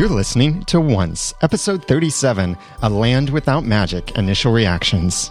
You're listening to Once, episode 37 A Land Without Magic Initial Reactions.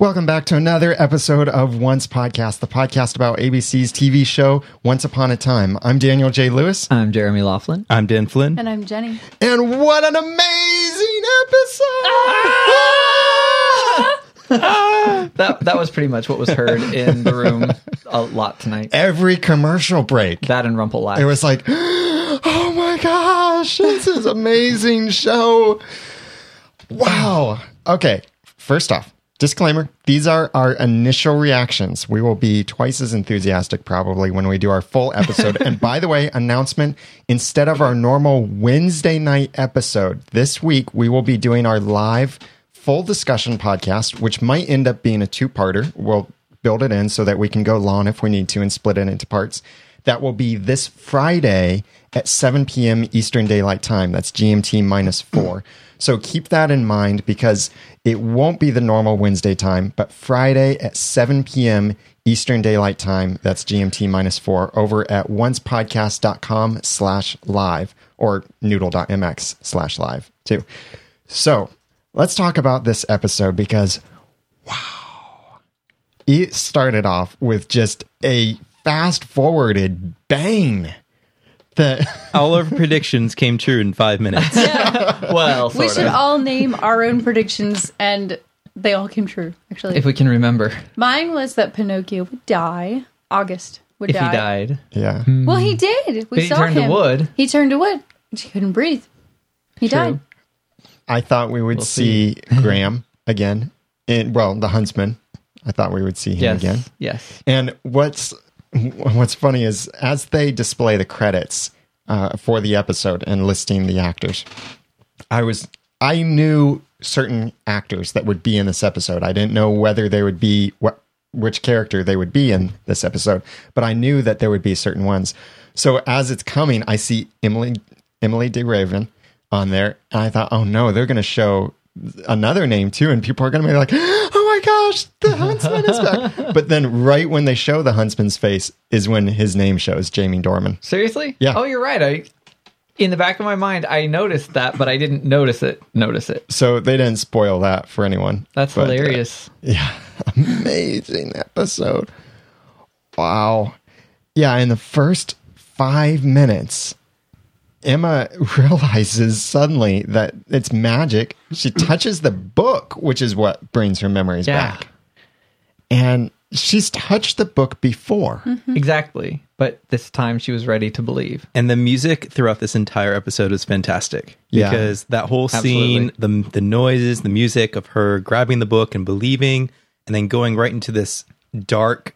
Welcome back to another episode of Once Podcast, the podcast about ABC's TV show Once Upon a Time. I'm Daniel J. Lewis, I'm Jeremy Laughlin. I'm Dan Flynn. And I'm Jenny. and what an amazing episode! That that was pretty much what was heard in the room a lot tonight. Every commercial break, That and Rumple Live. it was like, oh my gosh, this is amazing show. Wow. Okay, first off, disclaimer these are our initial reactions. We will be twice as enthusiastic probably when we do our full episode. and by the way, announcement instead of our normal Wednesday night episode, this week we will be doing our live full discussion podcast, which might end up being a two parter. We'll build it in so that we can go long if we need to and split it into parts. That will be this Friday at 7 p.m. Eastern Daylight Time. That's GMT minus four. So keep that in mind because it won't be the normal Wednesday time, but Friday at 7 p.m. Eastern Daylight Time. That's GMT minus four over at oncepodcast.com slash live or noodle.mx slash live too. So let's talk about this episode because wow, it started off with just a fast forwarded bang. The All of our predictions came true in five minutes. well, We sort should of, all name our own predictions, and they all came true, actually. if we can remember. Mine was that Pinocchio would die. August would If he die. died, yeah. Hmm. Well, he did. We But he saw turned to him. wood. He turned to wood. He couldn't breathe. He True. died. I thought we would We'll see, Graham again. In well, the huntsman. I thought we would see him yes, again. yes. And what's what's funny is as they display the credits uh, for the episode and listing the actors, I was I knew certain actors that would be in this episode. I didn't know whether they would be what which character they would be in this episode, but I knew that there would be certain ones. So as it's coming, I see Emily Emilie de Ravin on there, and I thought, oh no, they're going to show another name too, and people are going to be like, oh my gosh, the huntsman is back. but then right when they show the huntsman's face is when his name shows, Jamie Dornan. Seriously? Yeah. Oh, you're right. I, in the back of my mind, I noticed that, but I didn't notice it. Notice it. So they didn't spoil that for anyone. That's But, uh, hilarious. Yeah, amazing episode. Wow. Yeah, in the first five minutes, Emma realizes suddenly that it's magic. She touches the book, which is what brings her memories Yeah. back. And she's touched the book before. Mm-hmm. Exactly. But this time she was ready to believe. and the music throughout this entire episode is fantastic. Yeah. Because that whole scene, the the noises, the music of her grabbing the book and believing, and then going right into this dark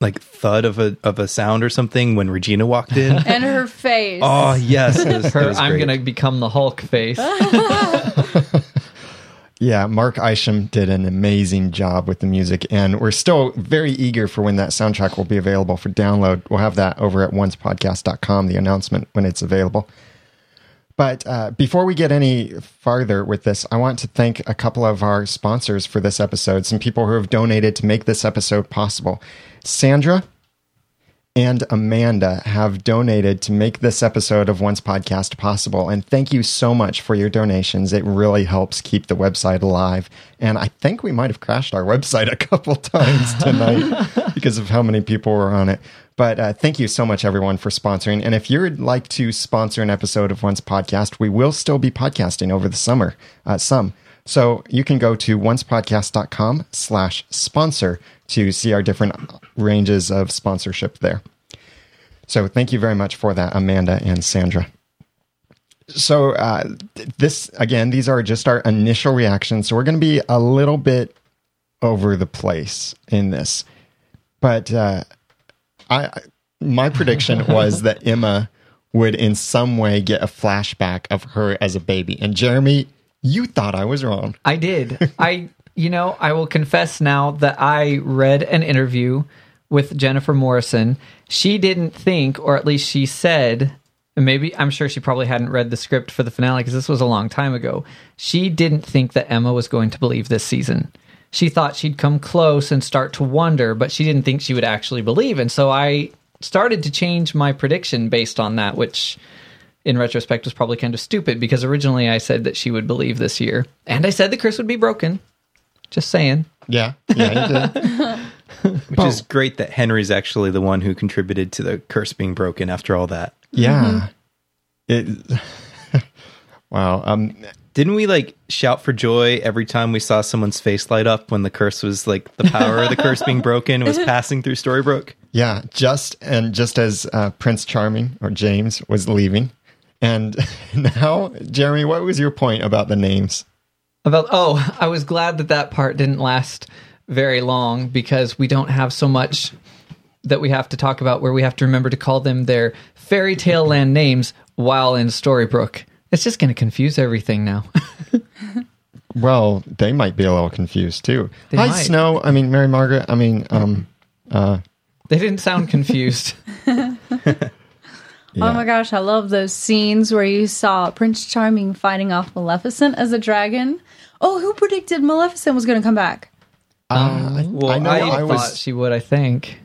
like thud of a of a sound or something when Regina walked in. And her face. oh yes. It was, it Her, was I'm great. going to become the Hulk face. Yeah, Mark Isham did an amazing job with the music, and we're still very eager for when that soundtrack will be available for download. We'll have that over at oncepodcast.com, the announcement when it's available. But uh, before we get any farther with this, I want to thank a couple of our sponsors for this episode, some people who have donated to make this episode possible. Sandra and Amanda have donated to make this episode of Once Podcast possible. And thank you so much for your donations. It really helps keep the website alive. And I think we might have crashed our website a couple times tonight because of how many people were on it. But uh, thank you so much, everyone, for sponsoring. And if you'd like to sponsor an episode of Once Podcast, we will still be podcasting over the summer, uh, some. So you can go to oncepodcast.com slash sponsor to see our different ranges of sponsorship there. So thank you very much for that, Amanda and Sandra. So uh, this again, these are just our initial reactions. So we're going to be a little bit over the place in this, but uh, I my prediction was that Emma would in some way get a flashback of her as a baby, and Jeremy, you thought I was wrong. I did. I, you know, I will confess now that I read an interview with Jennifer Morrison, she didn't think, or at least she said, and maybe I'm sure she probably hadn't read the script for the finale because this was a long time ago. She didn't think that Emma was going to believe this season. She thought she'd come close and start to wonder, but she didn't think she would actually believe. And so I started to change my prediction based on that, which in retrospect was probably kind of stupid because originally I said that she would believe this year. And I said the curse would be broken. Just saying. Yeah, yeah, you did. Which is great that Henry's actually the one who contributed to the curse being broken after all that. Yeah. It. wow. Um. Didn't we like shout for joy every time we saw someone's face light up when the curse was like the power of the curse being broken was passing through Storybrooke? Yeah. Just and just as uh, Prince Charming or James was leaving, and now Jeremy, what was your point about the names? About oh, I was glad that that part didn't last very long because we don't have so much that we have to talk about where we have to remember to call them their fairy tale land names while in Storybrooke. It's just going to confuse everything now. Well, they might be a little confused too. They Hi, might. Snow. I mean, Mary Margaret. I mean, um, uh, they didn't sound confused. yeah. Oh my gosh, I love those scenes where you saw Prince Charming fighting off Maleficent as a dragon. Oh, who predicted Maleficent was going to come back? Uh, I, Well, I know I, I, thought was she would. I think.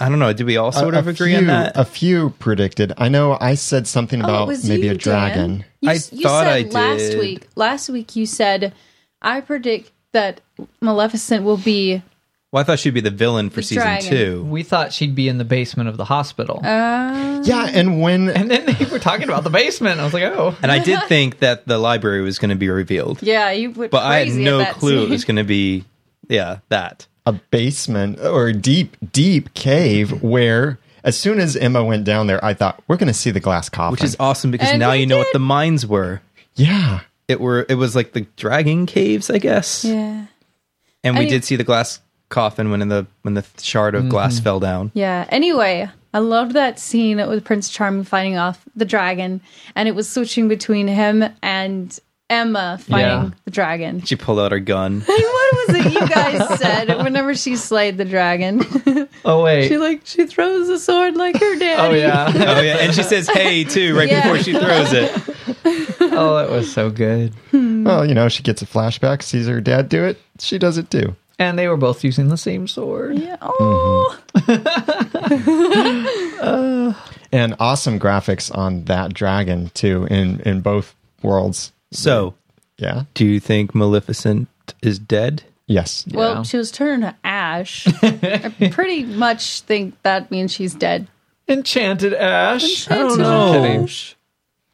I don't know. Did we all sort a, of a agree few, on that? A few predicted. I know I said something Oh, about was maybe you, a dragon. Dan. You, I s- you thought said I last did. week. Last week you said, "I predict that Maleficent will be." well, I thought she'd be the villain for The season dragon. two. We thought she'd be in the basement of the hospital. Uh, Yeah, and when and then they were talking about the basement. I was like, oh. And I did think that the library was going to be revealed, yeah, you went but I had no that clue it was going to be, yeah, that. A basement or a deep, deep cave mm-hmm. where as soon as Emma went down there, I thought we're going to see the glass coffin. Which is awesome because And now we you know what the mines were. yeah, It were it was like the dragon caves, I guess. Yeah, And we Any- did see the glass coffin when in the when the shard of glass mm-hmm. fell down. yeah. Anyway, I loved that scene with Prince Charming fighting off the dragon, and it was switching between him and Emma fighting Yeah. the dragon. She pulled out her gun. And what you guys said whenever she slayed the dragon? Oh wait. she like she throws the sword like her oh, daddy. oh yeah. oh yeah, and she says "Hey" too right Yeah. before she throws it. oh, that was so good. Hmm. well, you know, she gets a flashback, sees her dad do it, she does it too. And they were both using the same sword. Yeah. Mm-hmm. Oh. And awesome graphics on that dragon too in in both worlds. So, Yeah. do you think Maleficent is dead? Yes. Well, Yeah. she was turned to ash. I pretty much think that means she's dead. Enchanted Ash. I don't Enchanted know. Ash.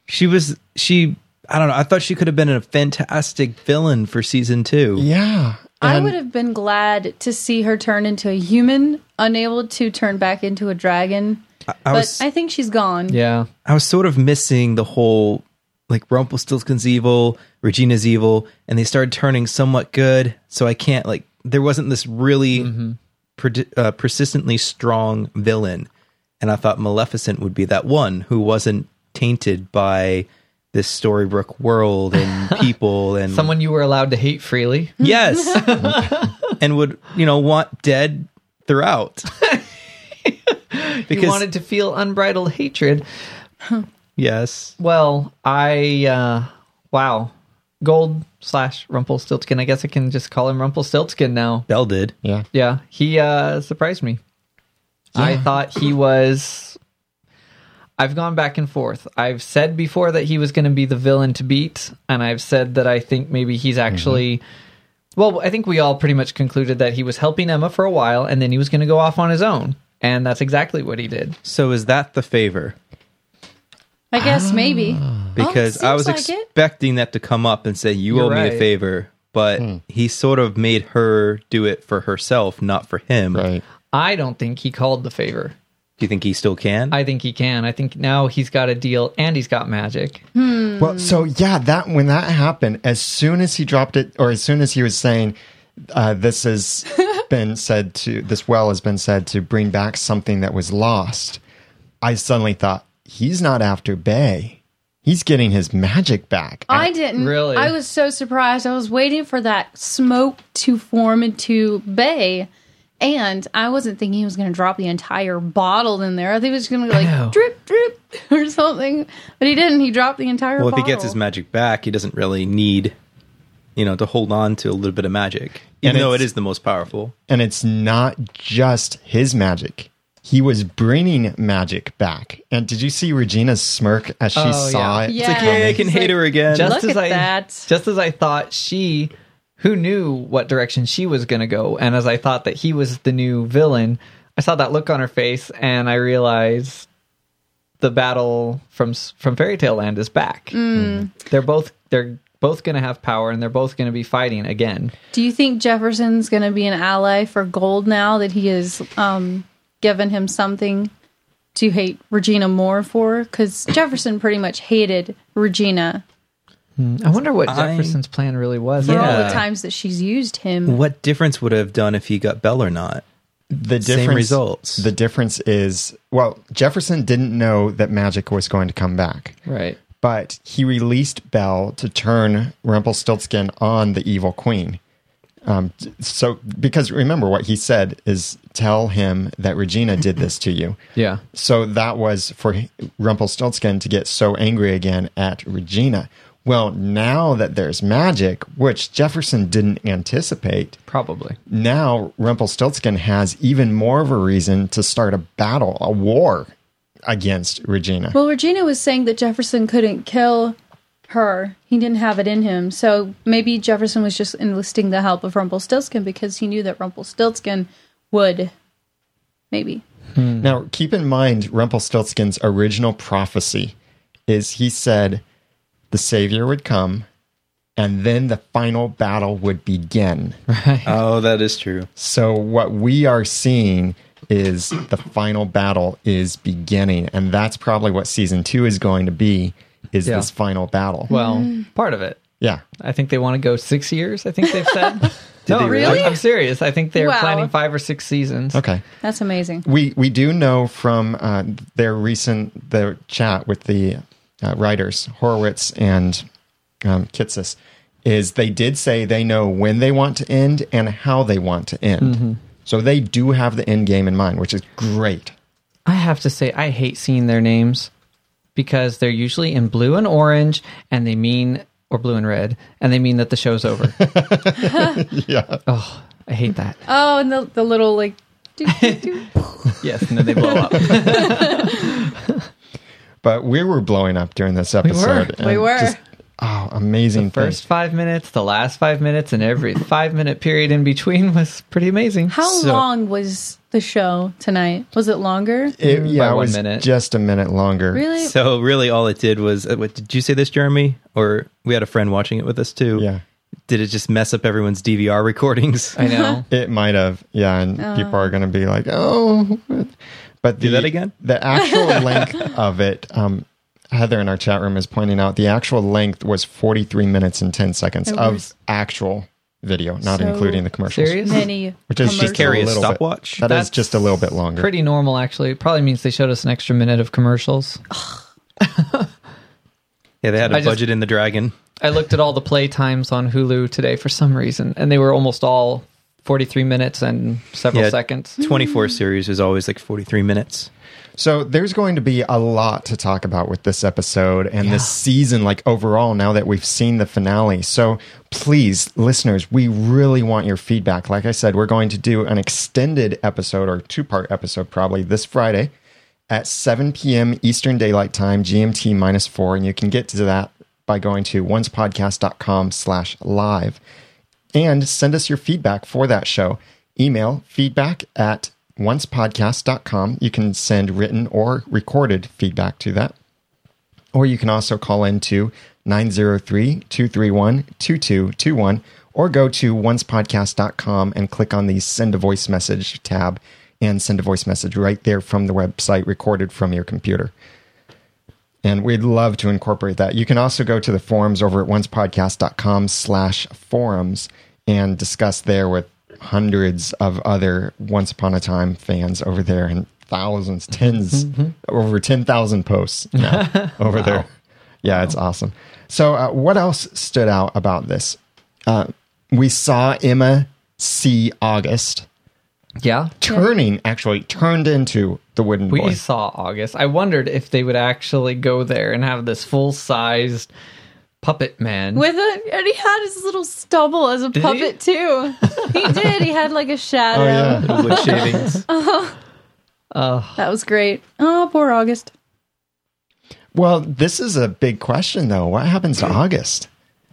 She was she. I don't know. I thought she could have been a fantastic villain for season two. Yeah. I would have been glad to see her turn into a human, unable to turn back into a dragon. I But was I think she's gone. Yeah. I was sort of missing the whole like Rumpelstiltskin's evil, Regina's evil, and they started turning somewhat good. So I can't like there wasn't this really perdi- uh, persistently strong villain, and I thought Maleficent would be that one who wasn't tainted by this Storybrooke world and people and Someone you were allowed to hate freely. yes, and would you know want dead throughout. you wanted to feel unbridled hatred. Yes, Well, I uh wow. Gold slash Rumpelstiltskin. I guess I can just call him Rumpelstiltskin now. Belle did. Yeah. Yeah, he uh surprised me. I thought he was I've gone back and forth. I've said before that he was going to be the villain to beat, and I've said that I think maybe he's actually Well, I think we all pretty much concluded that he was helping Emma for a while and then he was going to go off on his own. And that's exactly what he did. So is that the favor? I guess maybe. Ah. Oh, because Oh, I was seems like it. expecting that to come up and say you You're owe me right. a favor, but hmm. he sort of made her do it for herself, not for him. Right. I don't think he called the favor. Do you think he still can? I think he can. I think now he's got a deal and he's got magic. Hmm. Well, so yeah, that when that happened, as soon as he dropped it, or as soon as he was saying, uh, "This has been said to this well has been said to bring back something that was lost," I suddenly thought he's not after Bae. He's getting his magic back. I didn't. Really? I was so surprised. I was waiting for that smoke to form into Bae, And I wasn't thinking he was going to drop the entire bottle in there. I think it was going to be know. like drip, drip or something. But he didn't. He dropped the entire Well, if bottle. he gets his magic back, he doesn't really need, you know, to hold on to a little bit of magic, even And though it it's- is the most powerful. And it's not just his magic. He was bringing magic back. And did you see Regina's smirk as she Oh, saw yeah. it? Yeah. It's like, hey, I can He's hate like, her again. just Look as at I that. just as I thought she who knew what direction she was going to go and as I thought that he was the new villain I saw that look on her face and I realized the battle from from Fairy Tale Land is back. Mm. They're both they're both going to have power and they're both going to be fighting again. Do you think Jefferson's going to be an ally for Gold now that he is um, given him something to hate Regina more for? Because Jefferson pretty much hated Regina hmm. I wonder what I- Jefferson's plan really was. for all Yeah. the times that she's used him. what difference would it have done if he got Belle or not? The Same difference, results. The difference is, well, Jefferson didn't know that magic was going to come back. Right. but he released Belle to turn Rumpelstiltskin on the evil queen. Um, so, because remember what he said is tell him that Regina did this to you. Yeah. So that was for Rumpelstiltskin to get so angry again at Regina. Well, now that there's magic, which Jefferson didn't anticipate, Probably. now Rumpelstiltskin has even more of a reason to start a battle, a war against Regina. Well, Regina was saying that Jefferson couldn't kill her. He didn't have it in him. So maybe Jefferson was just enlisting the help of Rumpelstiltskin because he knew that Rumpelstiltskin would. Maybe. Hmm. Now, keep in mind Rumpelstiltskin's original prophecy is he said the savior would come and then the final battle would begin. Right. Oh, that is true. So what we are seeing is the final battle is beginning and that's probably what season 2 is going to be is Yeah. this final battle. Well, part of it. yeah. I think they want to go six years. I think they've said. no, they really? I'm, I'm serious. I think they're Wow. planning five or six seasons. Okay. That's amazing. We we do know from uh, their recent the chat with the uh, writers Horowitz and um, Kitsis is they did say they know when they want to end and how they want to end. So they do have the end game in mind, which is great. I have to say, I hate seeing their names because they're usually in blue and orange, and they mean or blue and red, and they mean that the show's over. Yeah. oh, I hate that. Oh, and the, the little like. doo, doo, doo. Yes, and then they blow up. But we were blowing up during this episode. We were. and were. just- oh, amazing First thing. five minutes, the last five minutes, and every five minute period in between was pretty amazing. How So- long was the show tonight? Was it longer? It, yeah, By it one was minute. just a minute longer. Really? So really, all it did was, uh, what, did you say this, Jeremy? Or we had a friend watching it with us too. Yeah. Did it just mess up everyone's DVR recordings? I know. It might have, yeah, and people are going to be like, "Oh," but the, Do that again? The actual length of it, um, Heather in our chat room is pointing out the actual length was forty three minutes and ten seconds It of was- actual video, not So including the commercials. Serious? Many. Which is commercials. just carry a little bit- stopwatch? That is That's just a little bit longer. Pretty normal, actually. It probably means they showed us an extra minute of commercials. Yeah, they had a I just- budget in the Dragon. I looked at all the play times on Hulu today for some reason, and they were almost all 43 minutes and several Yeah. seconds. 24 series is always like 43 minutes. So there's going to be a lot to talk about with this episode and this season, like overall, now that we've seen the finale. So please, listeners, we really want your feedback. Like I said, we're going to do an extended episode or two part episode probably this Friday at 7 p.m. Eastern Daylight Time, GMT minus four. And you can get to that by going to oncepodcast.com slash live and send us your feedback for that show. Email feedback at oncepodcast.com. You can send written or recorded feedback to that. Or you can also call in to 903 231 2221 or go to oncepodcast.com and click on the send a voice message tab and send a voice message right there from the website recorded from your computer. And we'd love to incorporate that. You can also go to the forums over at oncepodcast.com slash forums and discuss there with hundreds of other Once Upon a Time fans over there and thousands, 10s over 10,000 posts now over there. Yeah, it's awesome. So, uh, what else stood out about this? Uh, we saw Emma see August Yeah. turning actually turned into the wooden We boy. saw August. I wondered if they would actually go there and have this full sized puppet man. With it, and he had his little stubble as a Did puppet too. He did. He had like a shadow. Oh yeah. Little wood shavings. Uh-huh. That was great. Oh, poor August. Well, this is a big question though. What happens to August?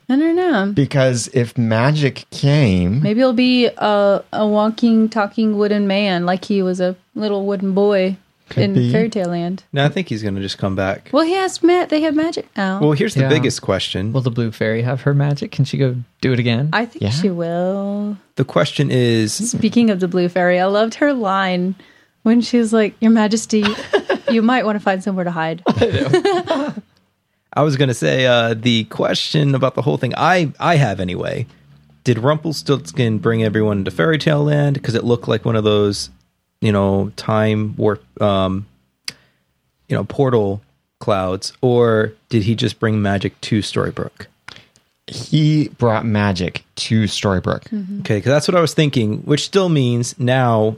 I don't know. Because if magic came, Maybe he'll be a, a walking, talking wooden man, like he was a little wooden boy Could in be. Fairy Tale Land. no, I think he's going to just come back. Well, he has Matt. They have magic now. Well, here's the Yeah. biggest question. Will the blue fairy have her magic? Can she go do it again? I think Yeah. she will. The question is Speaking of the blue fairy, I loved her line when she was like, "Your Majesty, you might want to find somewhere to hide." I was going to say uh, the question about the whole thing. I I have anyway. Did Rumpelstiltskin bring everyone into Fairy Tale Land because it looked like one of those, you know, time warp, um, you know, portal clouds, or did he just bring magic to Storybrooke? he brought magic to Storybrooke. Okay, because that's what I was thinking, which still means now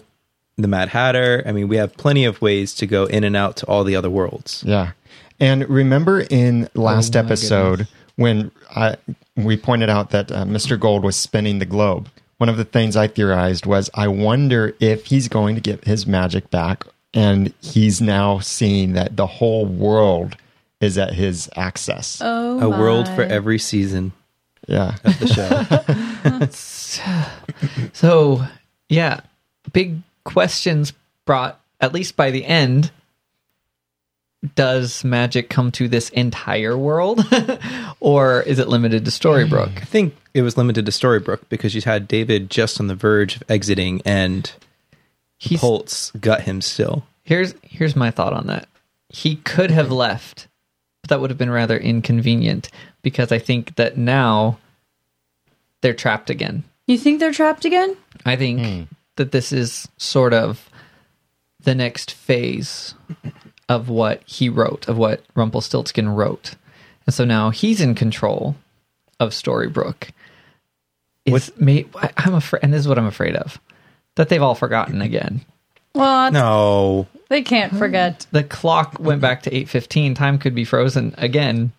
the Mad Hatter. I mean, we have plenty of ways to go in and out to all the other worlds. Yeah. And remember in last Oh episode goodness. when I, we pointed out that uh, Mr. Gold was spinning the globe? One of the things I theorized was I wonder if he's going to get his magic back and he's now seeing that the whole world is at his access. Oh, A world for every season Yeah. of the show. So, yeah, big questions brought, at least by the end. Does magic come to this entire world? or is it limited to Storybrooke? I think it was limited to Storybrooke because you had David just on the verge of exiting and He's, Holtz got him still. here's here's my thought on that. He could have left, but that would have been rather inconvenient because I think that now they're trapped again. You think they're trapped again? I think hmm. that this is sort of the next phase of what he wrote, of what Rumpelstiltskin wrote. And so now he's in control of Storybrooke. Is may, I- I'm afraid, and this is what I'm afraid of, that they've all forgotten again. Well, No, they can't forget. The clock went back to 8:15. Time could be frozen again.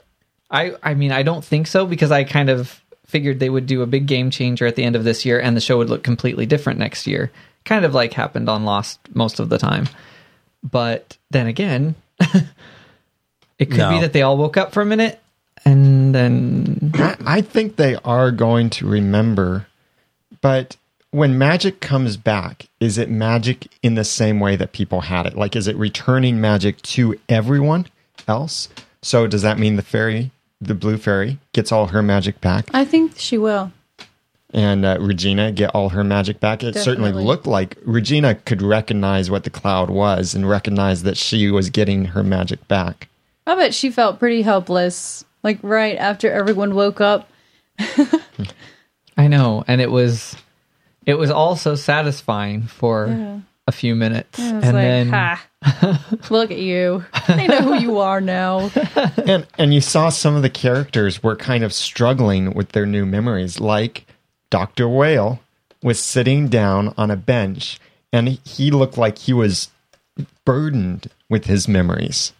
I I mean, I don't think so because I kind of figured they would do a big game changer at the end of this year and the show would look completely different next year. Kind of like happened on Lost most of the time. But then again, it could No. be that they all woke up for a minute and then I, I think they are going to remember, but when magic comes back, is it magic in the same way that people had it? Like, is it returning magic to everyone else? So, does that mean the fairy, the blue fairy, gets all her magic back, I think she will. And uh, Regina get all her magic back? It certainly looked like Regina could recognize what the cloud was and recognize that she was getting her magic back. I bet she felt pretty helpless. Like right after everyone woke up. I know, and it was it was all so satisfying for Yeah. a few minutes. I was and like, then ha. Look at you. They know who you are now. and and you saw some of the characters were kind of struggling with their new memories like dr whale was sitting down on a bench and he looked like he was burdened with his memories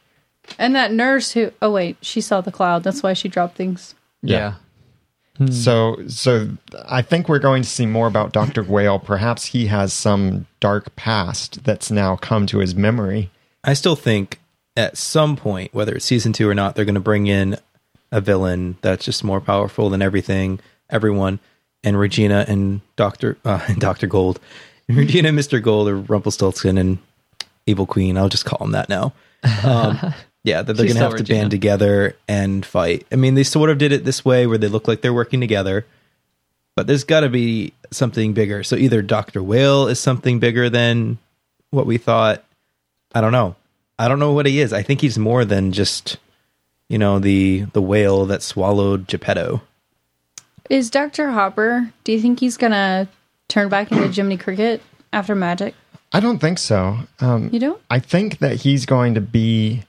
And that nurse who oh wait, she saw the cloud. That's why she dropped things. yeah. Hmm. so so i think we're going to see more about dr whale perhaps he has some dark past that's now come to his memory I still think at some point, whether it's season two or not, they're going to bring in a villain that's just more powerful than everything, everyone, and Regina and Doctor uh, and Doctor Gold, and Regina and Mister Gold or Rumpelstiltskin and Evil Queen. I'll just call them that now. Um, yeah, that they're going to have to band together and fight. I mean, they sort of did it this way where they look like they're working together, but there's got to be something bigger. So either Doctor Whale is something bigger than what we thought. I don't know. I don't know what he is. I think he's more than just, you know, the the whale that swallowed Geppetto. Is Dr. Hopper, do you think he's gonna turn back into Jiminy Cricket after magic? i don't think so um, You don't? I think that he's going to be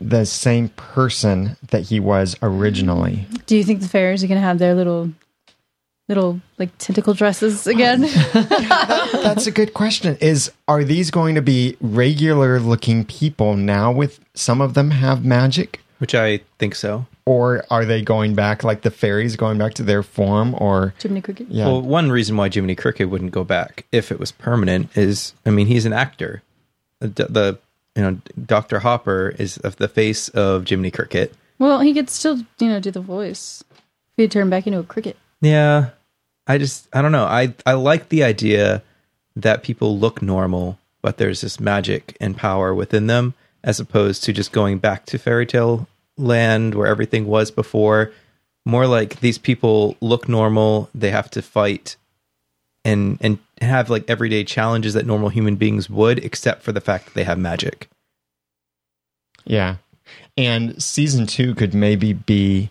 the same person that he was originally. Do you think the fairies are gonna have their little little like tentacle dresses again. That's a good question. Is are these going to be regular looking people now with some of them have magic? Which I think so. Or are they going back like the fairies going back to their form or Jiminy Cricket. yeah. Well, one reason why Jiminy Cricket wouldn't go back if it was permanent is, I mean, he's an actor. The, the you know Doctor Hopper is of the face of Jiminy Cricket. Well, he could still, you know, do the voice. If he turned back into a cricket. Yeah, I just I don't know. I I like the idea that people look normal, but there's this magic and power within them, as opposed to just going back to fairy tale land where everything was before. More like these people look normal. They have to fight and and have like everyday challenges that normal human beings would, except for the fact that they have magic. Yeah. And season two could maybe be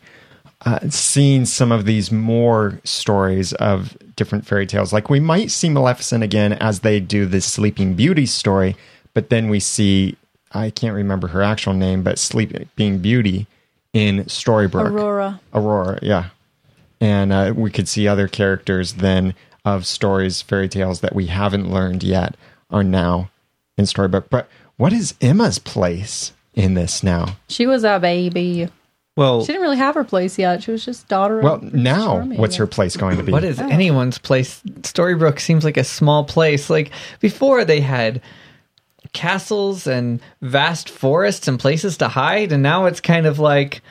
uh, seeing some of these more stories of different fairy tales. Like we might see Maleficent again as they do the Sleeping Beauty story, but then we see, I can't remember her actual name, but Sleeping Beauty in Storybrooke. Aurora. Aurora, yeah. And uh, we could see other characters then of stories, fairy tales that we haven't learned yet are now in Storybook. But what is Emma's place in this now? She was a baby. Well, She didn't really have her place yet. She was just daughter. Well, of Prince now Charming. what's her place going to be? What is anyone's place? Storybrooke seems like a small place. Like before, they had castles and vast forests and places to hide, and now it's kind of like,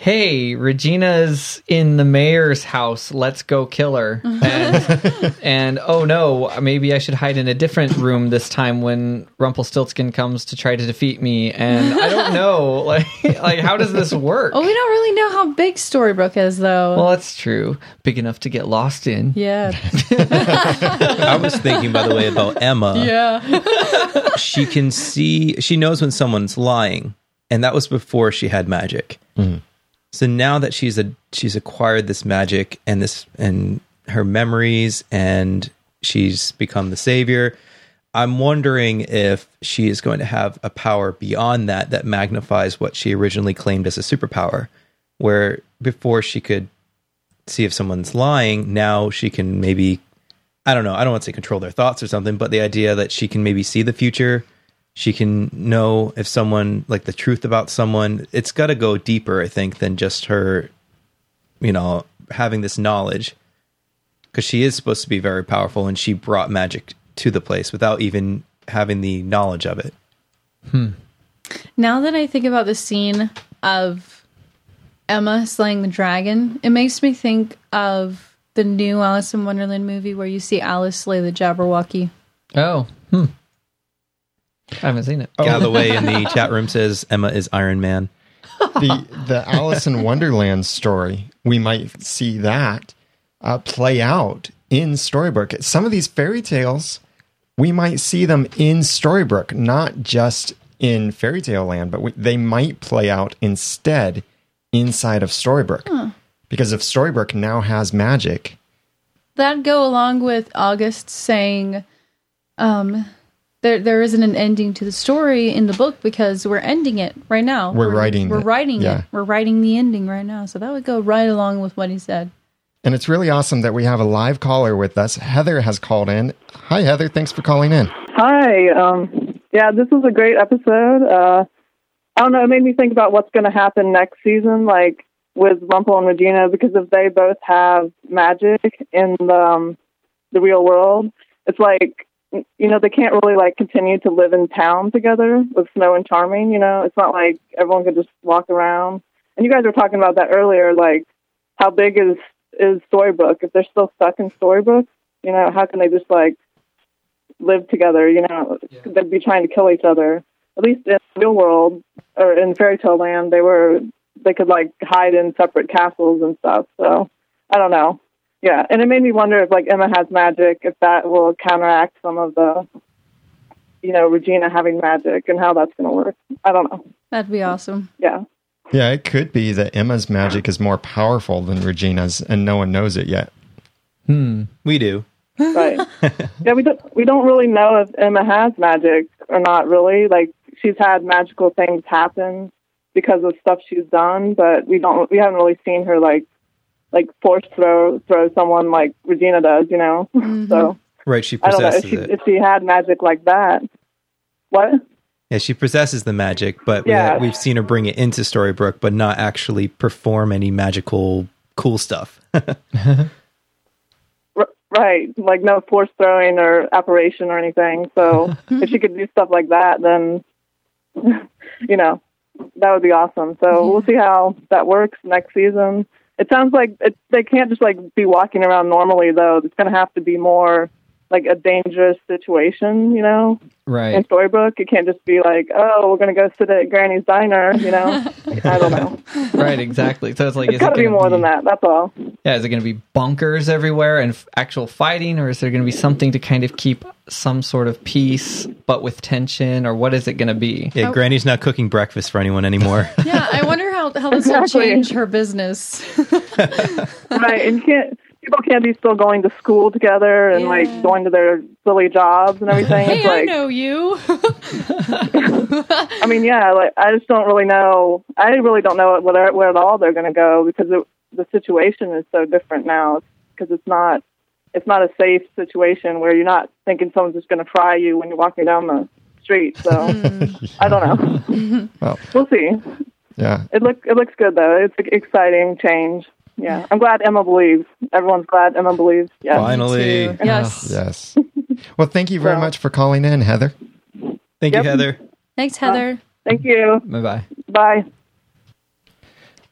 hey, Regina's in the mayor's house. Let's go kill her. And, and oh no, maybe I should hide in a different room this time when Rumpelstiltskin comes to try to defeat me. And I don't know, like, like how does this work? Oh, we don't really know how big Storybrooke is, though. Well, that's true. Big enough to get lost in. yeah. I was thinking, by the way, about Emma. yeah. she can see she knows when someone's lying and that was before she had magic mm-hmm. So now that she's a she's acquired this magic and this and her memories and she's become the savior i'm wondering if she is going to have a power beyond that that magnifies what she originally claimed as a superpower where before she could see if someone's lying now she can maybe I don't know. I don't want to say control their thoughts or something, but the idea that she can maybe see the future, she can know if someone like the truth about someone. It's got to go deeper, I think, than just her, you know, having this knowledge, because she is supposed to be very powerful, and she brought magic to the place without even having the knowledge of it. Now that I think about the scene of Emma slaying the dragon, it makes me think of the new Alice in Wonderland movie where you see Alice slay the Jabberwocky. Oh, hmm. I haven't seen it. Galloway in the chat room says Emma is Iron Man. the the Alice in Wonderland story? We might see that uh, play out in Storybook. Some of these fairy tales, we might see them in Storybook, not just in Fairy Tale Land, but we, they might play out instead inside of Storybook. Because if Storybook now has magic, That'd go along with August saying, um, there there isn't an ending to the story in the book because we're ending it right now. We're writing We're it, writing yeah. it. We're writing the ending right now. So that would go right along with what he said. and it's really awesome that we have a live caller with us. Heather has called in. Hi, Heather. Thanks for calling in. Hi. Um, yeah, this was a great episode. Uh, I don't know. It made me think about what's going to happen next season, like with Rumple and Regina, because if they both have magic in the, um, the real world, it's like you know they can't really like continue to live in town together with Snow and Charming. You know, it's not like everyone could just walk around. And you guys were talking about that earlier, like how big is is Storybook? If they're still stuck in Storybook, you know, how can they just like live together? You know, they'd be trying to kill each other. At least in the real world or in fairy tale land, they were they could like hide in separate castles and stuff. So I don't know. Yeah, and it made me wonder if like Emma has magic, if that will counteract some of the, you know, Regina having magic and how that's going to work. I don't know. That'd be awesome. Yeah. Yeah, it could be that Emma's magic is more powerful than Regina's, and no one knows it yet. Hmm. We do. right. yeah, we don't we don't really know if Emma has magic or not. Really, like she's had magical things happen because of stuff she's done, but we don't we haven't really seen her like like force throw throw someone like Regina does, you know. Mm-hmm. So Right, she I don't know if possesses she, it. if she had magic like that. What? Yeah, she possesses the magic, but we- Yeah. we've seen her bring it into Storybrooke, but not actually perform any magical cool stuff. R- right, like no force throwing or apparition or anything. So if she could do stuff like that, then you know that would be awesome. So we'll see how that works next season. It sounds like it, they can't just like be walking around normally though. It's going to have to be more like a dangerous situation, you know, Right. in Right. Storybook. It can't just be like, oh, we're going to go sit at Granny's diner, you know. I don't know. Right, exactly. So it's like, It's is got it to be gonna more than that. That's all. Yeah, is it going to be bunkers everywhere and f- actual fighting, or is there going to be something to kind of keep some sort of peace, but with tension, or what is it going to be? Yeah, oh. Granny's not cooking breakfast for anyone anymore. Yeah, I wonder how, how this will change her business. right and you can't people can't be still going to school together and Yeah. like going to their silly jobs and everything. Hey, it's I know you. I mean yeah like i just don't really know. I really don't know where where at all they're going to go because it, the situation is so different now. Because it's not it's not a safe situation where you're not thinking someone's just going to fry you when you're walking down the street so hmm. i don't know. Well, we'll see. yeah. it look it looks good though. It's an exciting change yeah i'm glad emma believes everyone's glad emma believes yeah Finally. Too. Yes. Yes. Well, thank you very So- much for calling in, Heather. Thank Yep. you, Heather. Thanks, Heather. thank you Bye bye. bye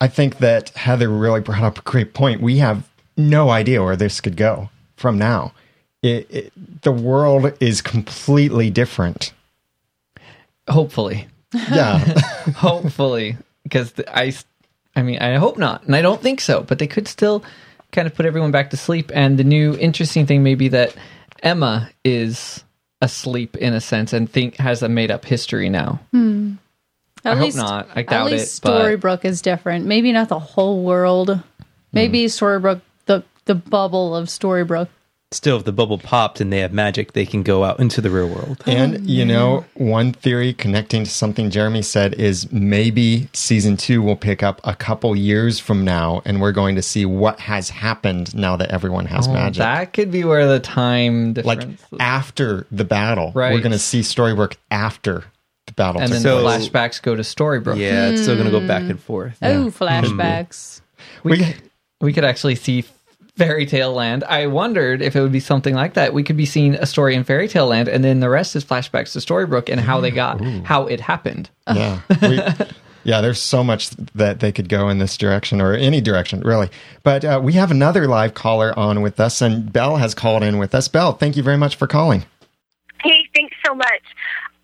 I think that Heather really brought up a great point. We have no idea where this could go from now. It, it, the world is completely different. Hopefully, Yeah. hopefully, because I I, s- I mean, I hope not, and I don't think so, but they could still kind of put everyone back to sleep. And the new interesting thing may be that Emma is asleep in a sense and think has a made up history now. At I hope least, not. I doubt it, but- Storybrooke is different. Maybe not the whole world. Maybe Hmm. Storybrooke, the the bubble of Storybrooke. Still, if the bubble popped and they have magic, they can go out into the real world. and, oh, you know, one theory connecting to something Jeremy said is maybe season two will pick up a couple years from now and we're going to see what has happened now that everyone has Oh, magic. That could be where the time like difference, after the battle. right We're going to see Storybrooke after the battle. and then So- the flashbacks go to Storybrooke. Yeah, it's still going to go back and hmm. forth. Oh, hmm. flashbacks. we, we could actually see fairy tale land i wondered if it would be something like that we could be seeing a story in fairy tale land and then the rest is flashbacks to storybrooke and how they got how it happened yeah. We, yeah, there's so much that they could go in this direction or any direction, really. But uh, we have another live caller on with us, and Belle has called in with us. Belle, thank you very much for calling. Hey, thanks so much.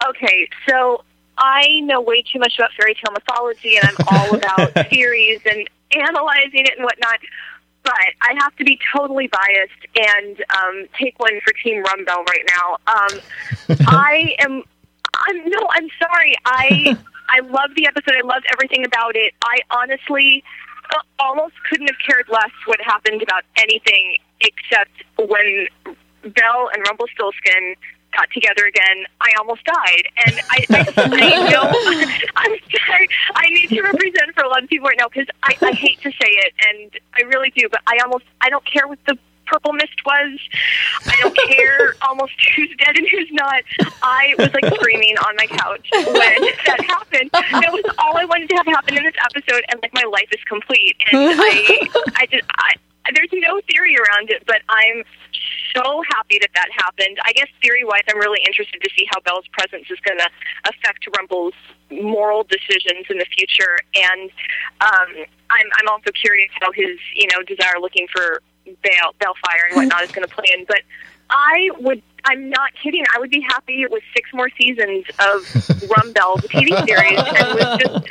Okay, so I know way too much about fairy tale mythology, and I'm all about theories and analyzing it and whatnot. But I have to be totally biased and um, take one for Team Rumbelle right now. Um, I am. I'm no. I'm sorry. I I love the episode. I loved everything about it. I honestly uh, almost couldn't have cared less what happened about anything except when Belle and Rumpelstiltskin got together again. I almost died, and I, I, I know I'm sorry. I need to represent for a lot of people right now because I, I hate to say it, and I really do, but I almost I don't care what the purple mist was. I don't care almost who's dead and who's not. I was like screaming on my couch when that happened. That was all I wanted to have happen in this episode, and like my life is complete. And I, I just, I, there's no theory around it, but I'm so happy that that happened. I guess theory wise, I'm really interested to see how Belle's presence is going to affect Rumple's moral decisions in the future, and um, I'm I'm also curious how his you know desire looking for Bale Baelfire and whatnot is going to play in. But I would. I'm not kidding. I would be happy with six more seasons of Rumbelle, the TV series, and was just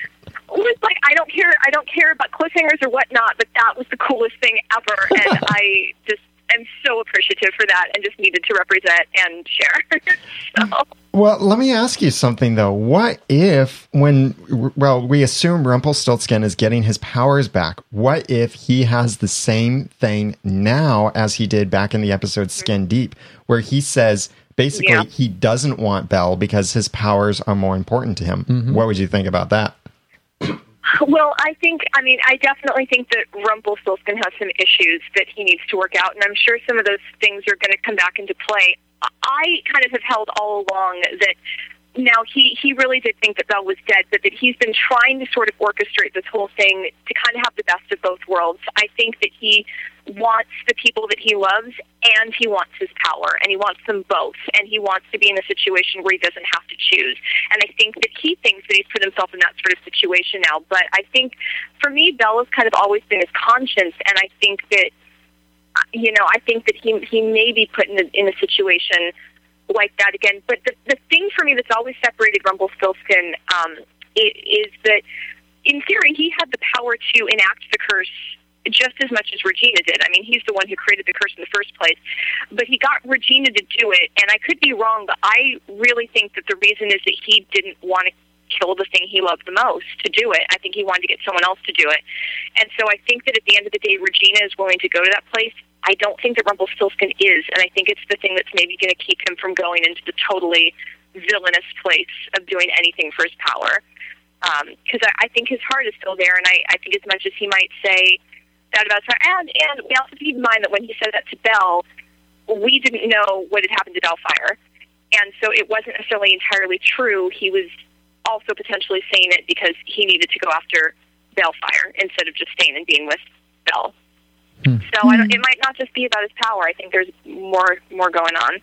was like I don't care. I don't care about cliffhangers or whatnot, but that was the coolest thing ever, and I just am so appreciative for that, and just needed to represent and share. so. Well, let me ask you something though. What if, when, well, we assume Rumpelstiltskin is getting his powers back. What if he has the same thing now as he did back in the episode mm-hmm. Skin Deep, where he says basically Yeah. he doesn't want Belle because his powers are more important to him? Mm-hmm. What would you think about that? Well, I think, I mean, I definitely think that Rumpelstiltskin has some issues that he needs to work out, and I'm sure some of those things are going to come back into play. I kind of have held all along that now he he really did think that Belle was dead, but that he's been trying to sort of orchestrate this whole thing to kind of have the best of both worlds. I think that he wants the people that he loves and he wants his power and he wants them both and he wants to be in a situation where he doesn't have to choose. And i think that he thinks that he's put himself in that sort of situation now but i think for me Belle's kind of always been his conscience and i think that you know i think that he he may be put in a, in a situation like that again. But the the thing for me that's always separated rumpelstiltskin um is that in theory he had the power to enact the curse just as much as Regina did. I mean, he's the one who created the curse in the first place. But he got Regina to do it, and I could be wrong, but I really think that the reason is that he didn't want to kill the thing he loved the most to do it. I think he wanted to get someone else to do it. And so I think that at the end of the day, Regina is willing to go to that place. I don't think that Rumpelstiltskin is, and I think it's the thing that's maybe going to keep him from going into the totally villainous place of doing anything for his power. Because um, I, I think his heart is still there, and I, I think as much as he might say, that about her. And and we also keep in mind that when he said that to Belle, we didn't know what had happened to Baelfire, and so it wasn't necessarily entirely true. He was also potentially saying it because he needed to go after Baelfire instead of just staying and being with Belle. Hmm. So I don't, it might not just be about his power. I think there's more more going on.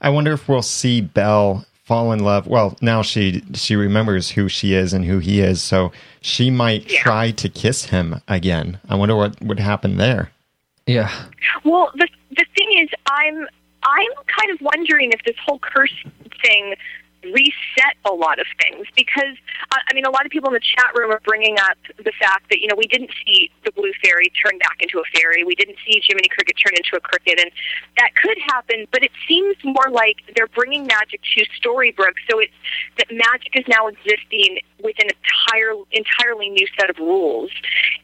I wonder if we'll see Belle fall in love. Well, now she she remembers who she is and who he is, so she might yeah. try to kiss him again. I wonder what would happen there. Yeah. Well, the the thing is, I'm I'm kind of wondering if this whole curse thing reset a lot of things because uh, I mean a lot of people in the chat room are bringing up the fact that you know we didn't see the blue fairy turn back into a fairy. We didn't see Jiminy Cricket turn into a cricket and that could happen but it seems more like they're bringing magic to Storybrooke so it's that magic is now existing with an entire entirely new set of rules.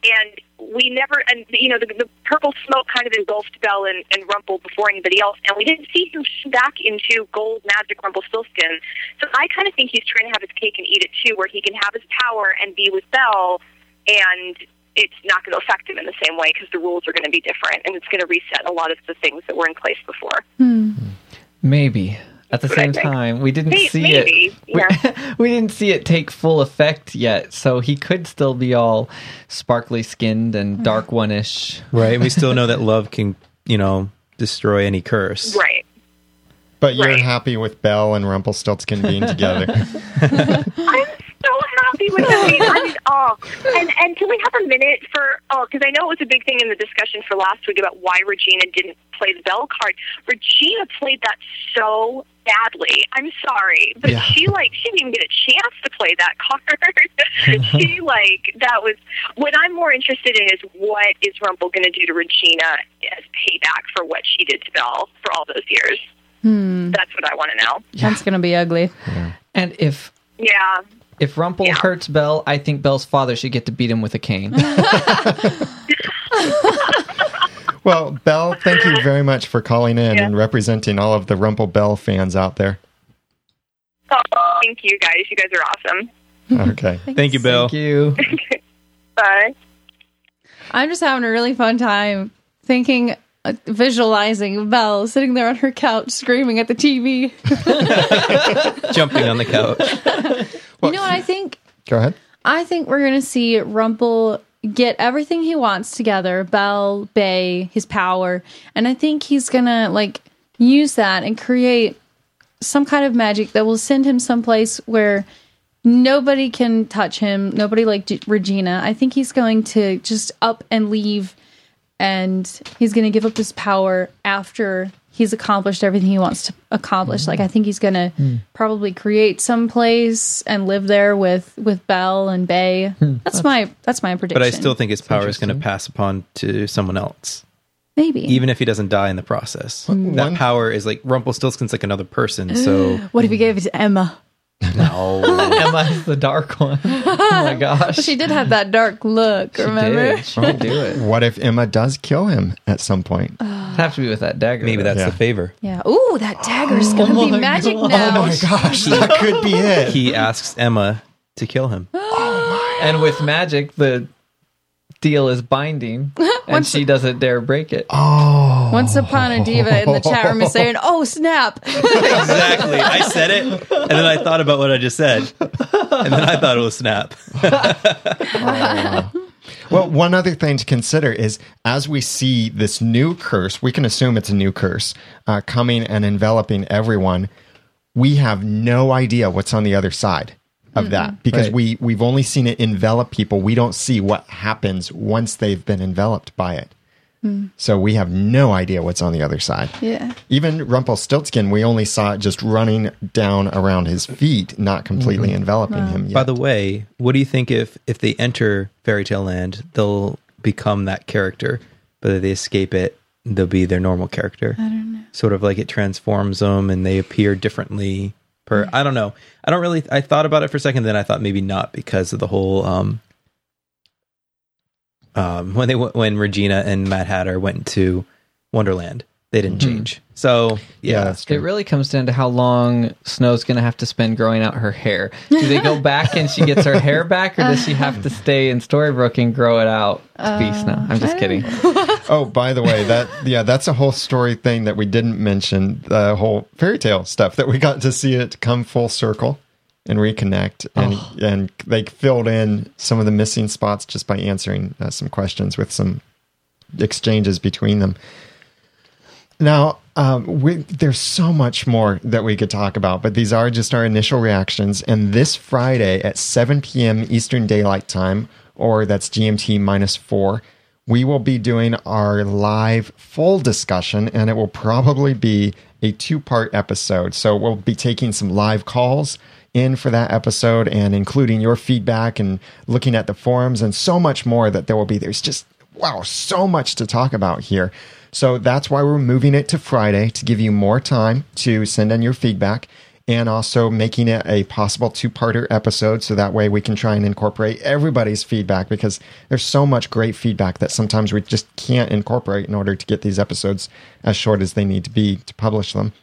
And we never, and you know, the, the purple smoke kind of engulfed Belle and, and Rumple before anybody else, and we didn't see him back into gold magic Rumpelstiltskin. So I kind of think he's trying to have his cake and eat it too, where he can have his power and be with Belle, and it's not going to affect him in the same way because the rules are going to be different, and it's going to reset a lot of the things that were in place before. Hmm. Maybe at the same time we didn't maybe, see maybe. it yeah. we, we, didn't see it take full effect yet so he could still be all sparkly skinned and hmm. dark one-ish right and we still know that love can you know destroy any curse right but you're right. happy with Belle and Rumpelstiltskin being together. I'm so happy with that. I mean, oh, and and can we have a minute for oh, because I know it was a big thing in the discussion for last week about why Regina didn't play the Belle card. Regina played that so badly. I'm sorry, but yeah. she like she didn't even get a chance to play that card. she like that was what I'm more interested in is what is Rumple going to do to Regina as payback for what she did to Belle for all those years. Hmm. That's what I want to know. That's going to be ugly. Yeah. And if yeah, if Rumple yeah. hurts Belle, I think Belle's father should get to beat him with a cane. well, Belle, thank you very much for calling in yeah. and representing all of the Rumple Belle fans out there. Oh, thank you guys. You guys are awesome. Okay. thank you, Belle. Thank you. Bye. I'm just having a really fun time thinking uh, visualizing Belle sitting there on her couch screaming at the TV, jumping on the couch. You know what I think? Go ahead. I think we're going to see Rumple get everything he wants together Belle, Bae, his power. And I think he's going to like use that and create some kind of magic that will send him someplace where nobody can touch him, nobody like G- Regina. I think he's going to just up and leave and he's going to give up his power after he's accomplished everything he wants to accomplish. Like I think he's going to mm. probably create some place and live there with with Belle and Bae. Mm. That's, that's, my that's my prediction. But I still think his power is going to pass upon to someone else. Maybe even if he doesn't die in the process, mm. that power is like Rumpelstiltskin's like another person. So what if he gave it to Emma? No, Emma's the dark one. Oh my gosh, she did have that dark look. She remember? Did. She did do it. What if Emma does kill him at some point? It'd have to be with that dagger. Maybe that's yeah. the favor. Yeah. Ooh, that dagger's gonna oh be magic God. now. Oh my gosh, that could be it. He asks Emma to kill him. oh my and with magic, the deal is binding, and she doesn't dare break it. Oh, Once upon a diva in the chat room is saying, "Oh snap!" exactly. I said it, and then I thought about what I just said, and then I thought it was snap. Well, one other thing to consider is as we see this new curse, we can assume it's a new curse uh, coming and enveloping everyone. We have no idea what's on the other side of that mm-hmm. because Right. we we've only seen it envelop people. We don't see what happens once they've been enveloped by it. Mm. So we have no idea what's on the other side. Yeah. Even Rumpelstiltskin, we only saw it just running down around his feet, not completely mm-hmm. enveloping him yet. By the way, what do you think if if they enter Fairy Tale Land, they'll become that character, but if they escape it, they'll be their normal character? I don't know. Sort of like it transforms them and they appear differently. Per I don't know. I don't really. I thought about it for a second, then I thought maybe not because of the whole. um um, when they when Regina and Mad Hatter went to Wonderland, they didn't change. So yeah, yeah, that's true. It really comes down to how long Snow's going to have to spend growing out her hair. Do they go back and she gets her hair back, or does she have to stay in Storybrooke and grow it out to be Snow? I'm just kidding. Oh, by the way, that yeah, that's a whole story thing that we didn't mention. The whole fairy tale stuff that we got to see it come full circle and reconnect, and and they filled in some of the missing spots just by answering uh, some questions with some exchanges between them. Now, um, we, there's so much more that we could talk about, but these are just our initial reactions. And this Friday at 7 p.m. Eastern Daylight Time, or that's GMT minus four, we will be doing our live full discussion, and it will probably be a two part episode. So we'll be taking some live calls in for that episode and including your feedback and looking at the forums and so much more that there will be. There's just wow, so much to talk about here. So that's why we're moving it to Friday to give you more time to send in your feedback and also making it a possible two parter episode. So that way we can try and incorporate everybody's feedback because there's so much great feedback that sometimes we just can't incorporate in order to get these episodes as short as they need to be to publish them.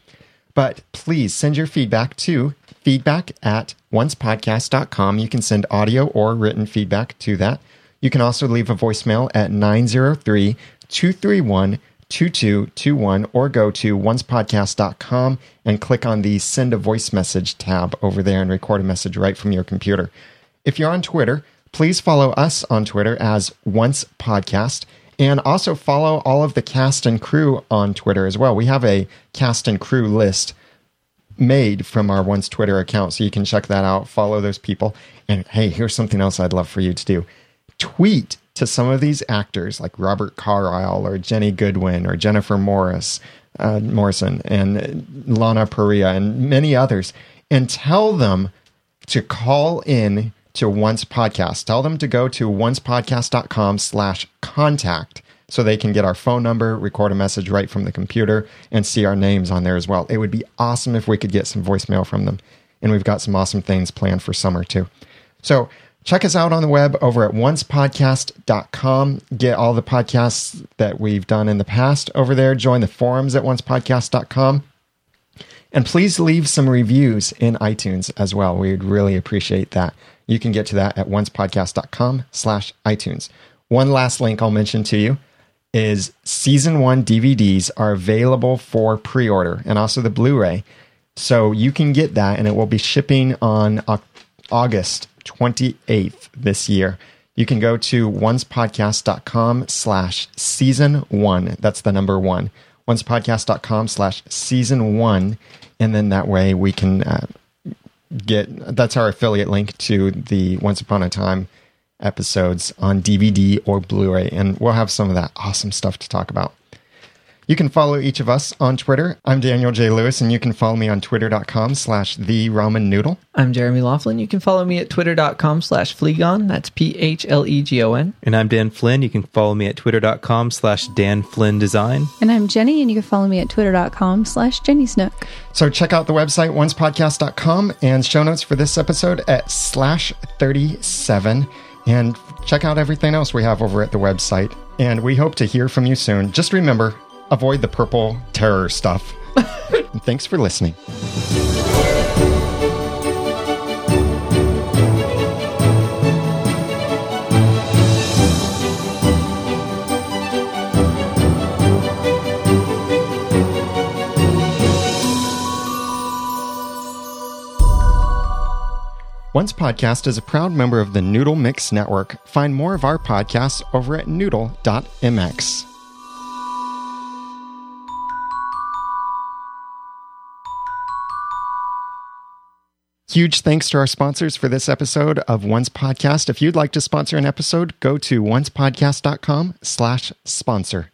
But please send your feedback to feedback at oncepodcast.com. You can send audio or written feedback to that. You can also leave a voicemail at 903 231 2221 or go to oncepodcast.com and click on the send a voice message tab over there and record a message right from your computer. If you're on Twitter, please follow us on Twitter as Once Podcast and also follow all of the cast and crew on Twitter as well. We have a cast and crew list made from our Once Twitter account, so you can check that out, follow those people. And hey, here's something else I'd love for you to do tweet to some of these actors like Robert Carlyle or Ginnifer Goodwin or Jennifer Morris, uh, Morrison and Lana Parrilla and many others, and tell them to call in to Once Podcast. Tell them to go to oncepodcast.com slash contact so they can get our phone number, record a message right from the computer, and see our names on there as well. It would be awesome if we could get some voicemail from them. And we've got some awesome things planned for summer too. So check us out on the web over at oncepodcast.com. Get all the podcasts that we've done in the past over there. Join the forums at oncepodcast.com. And please leave some reviews in iTunes as well. We'd really appreciate that. You can get to that at oncepodcast.com slash iTunes. One last link I'll mention to you is season one DVDs are available for pre-order and also the Blu-ray. So you can get that and it will be shipping on August 28th this year. You can go to oncepodcast.com slash season one. That's the number one. Oncepodcast.com slash season one. And then that way we can uh, get, that's our affiliate link to the Once Upon a Time episodes on DVD or Blu-ray. And we'll have some of that awesome stuff to talk about. You can follow each of us on Twitter. I'm Daniel J. Lewis, and you can follow me on twitter.com slash the ramen noodle. I'm Jeremy Laughlin. You can follow me at twitter.com slash Phlegon. That's P H L E G O N. And I'm Dan Flynn. You can follow me at twitter.com slash Dan Flynn Design. And I'm Jenny, and you can follow me at twitter.com slash Jenny Snook. So check out the website oncepodcast.com and show notes for this episode at slash 37. And check out everything else we have over at the website. And we hope to hear from you soon. Just remember, avoid the purple terror stuff. Thanks for listening. Once Podcast is a proud member of the Noodle Mix Network. Find more of our podcasts over at noodle.mx. Huge thanks to our sponsors for this episode of Once Podcast. If you'd like to sponsor an episode, go to oncepodcast.com slash sponsor.